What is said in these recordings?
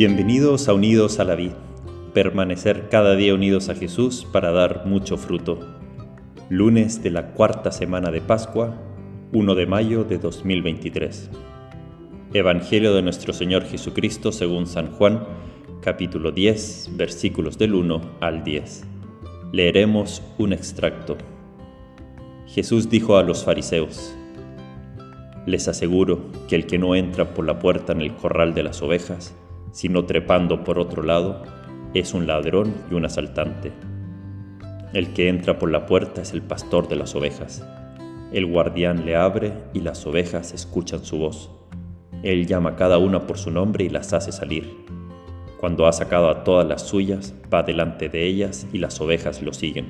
Bienvenidos a Unidos a la Vida, permanecer cada día unidos a Jesús para dar mucho fruto. Lunes de la cuarta semana de Pascua, 1 de mayo de 2023. Evangelio de nuestro Señor Jesucristo según San Juan, capítulo 10, versículos del 1 al 10. Leeremos un extracto. Jesús dijo a los fariseos, Les aseguro que el que no entra por la puerta en el corral de las ovejas, sino trepando por otro lado, es un ladrón y un asaltante. El que entra por la puerta es el pastor de las ovejas. El guardián le abre y las ovejas escuchan su voz. Él llama a cada una por su nombre y las hace salir. Cuando ha sacado a todas las suyas, va delante de ellas y las ovejas lo siguen,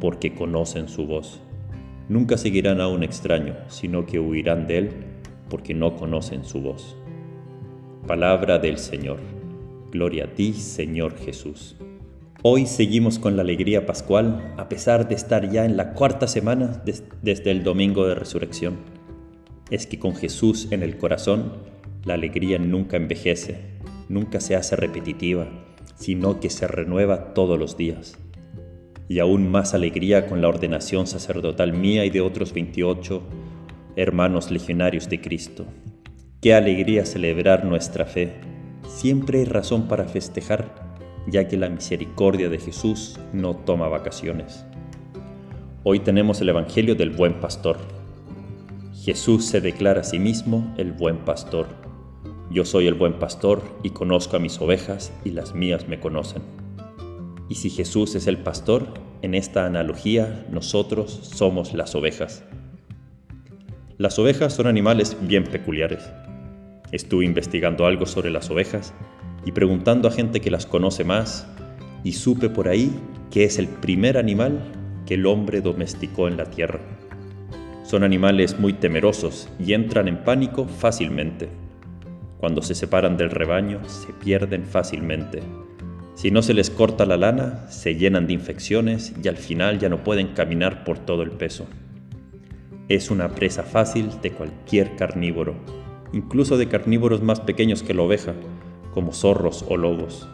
porque conocen su voz. Nunca seguirán a un extraño, sino que huirán de él, porque no conocen su voz. Palabra del Señor. Gloria a ti, Señor Jesús. Hoy seguimos con la alegría pascual, a pesar de estar ya en la cuarta semana desde el domingo de resurrección. Es que con Jesús en el corazón, la alegría nunca envejece, nunca se hace repetitiva, sino que se renueva todos los días. Y aún más alegría con la ordenación sacerdotal mía y de otros 28 hermanos legionarios de Cristo, Qué alegría celebrar nuestra fe. Siempre hay razón para festejar, ya que la misericordia de Jesús no toma vacaciones. Hoy tenemos el Evangelio del buen pastor. Jesús se declara a sí mismo el buen pastor. Yo soy el buen pastor y conozco a mis ovejas y las mías me conocen. Y si Jesús es el pastor, en esta analogía nosotros somos las ovejas. Las ovejas son animales bien peculiares. Estuve investigando algo sobre las ovejas y preguntando a gente que las conoce más y supe por ahí que es el primer animal que el hombre domesticó en la tierra. Son animales muy temerosos y entran en pánico fácilmente. Cuando se separan del rebaño se pierden fácilmente. Si no se les corta la lana, se llenan de infecciones y al final ya no pueden caminar por todo el peso. Es una presa fácil de cualquier carnívoro incluso de carnívoros más pequeños que la oveja, como zorros o lobos.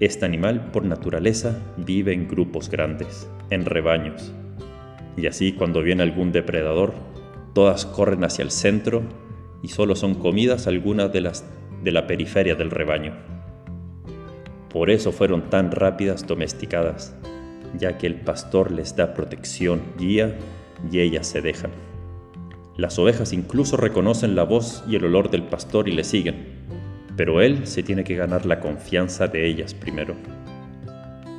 Este animal, por naturaleza, vive en grupos grandes, en rebaños. Y así cuando viene algún depredador, todas corren hacia el centro y solo son comidas algunas de las de la periferia del rebaño. Por eso fueron tan rápidas domesticadas, ya que el pastor les da protección, guía y ellas se dejan. Las ovejas incluso reconocen la voz y el olor del pastor y le siguen, pero él se tiene que ganar la confianza de ellas primero.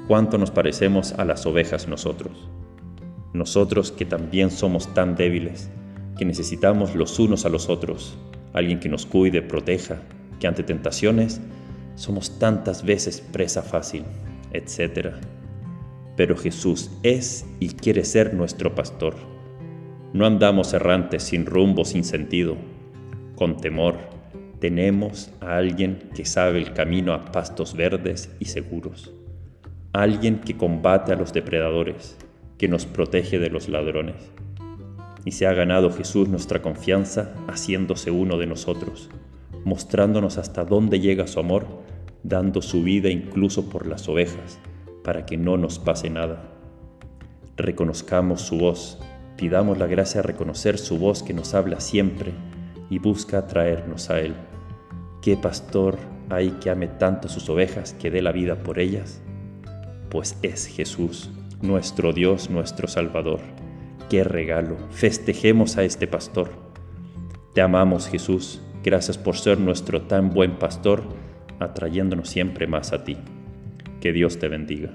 ¿Cuánto nos parecemos a las ovejas nosotros? Nosotros que también somos tan débiles, que necesitamos los unos a los otros, alguien que nos cuide, proteja, que ante tentaciones somos tantas veces presa fácil, etc. Pero Jesús es y quiere ser nuestro pastor no andamos errantes sin rumbo, sin sentido. Con temor, tenemos a alguien que sabe el camino a pastos verdes y seguros. Alguien que combate a los depredadores, que nos protege de los ladrones. Y se ha ganado Jesús nuestra confianza haciéndose uno de nosotros, mostrándonos hasta dónde llega su amor, dando su vida incluso por las ovejas, para que no nos pase nada. Reconozcamos su voz Pidamos la gracia de reconocer su voz que nos habla siempre y busca atraernos a Él. ¿Qué pastor hay que ame tanto sus ovejas que dé la vida por ellas? Pues es Jesús, nuestro Dios, nuestro Salvador. ¡Qué regalo! Festejemos a este pastor. Te amamos Jesús, gracias por ser nuestro tan buen pastor, atrayéndonos siempre más a ti. Que Dios te bendiga.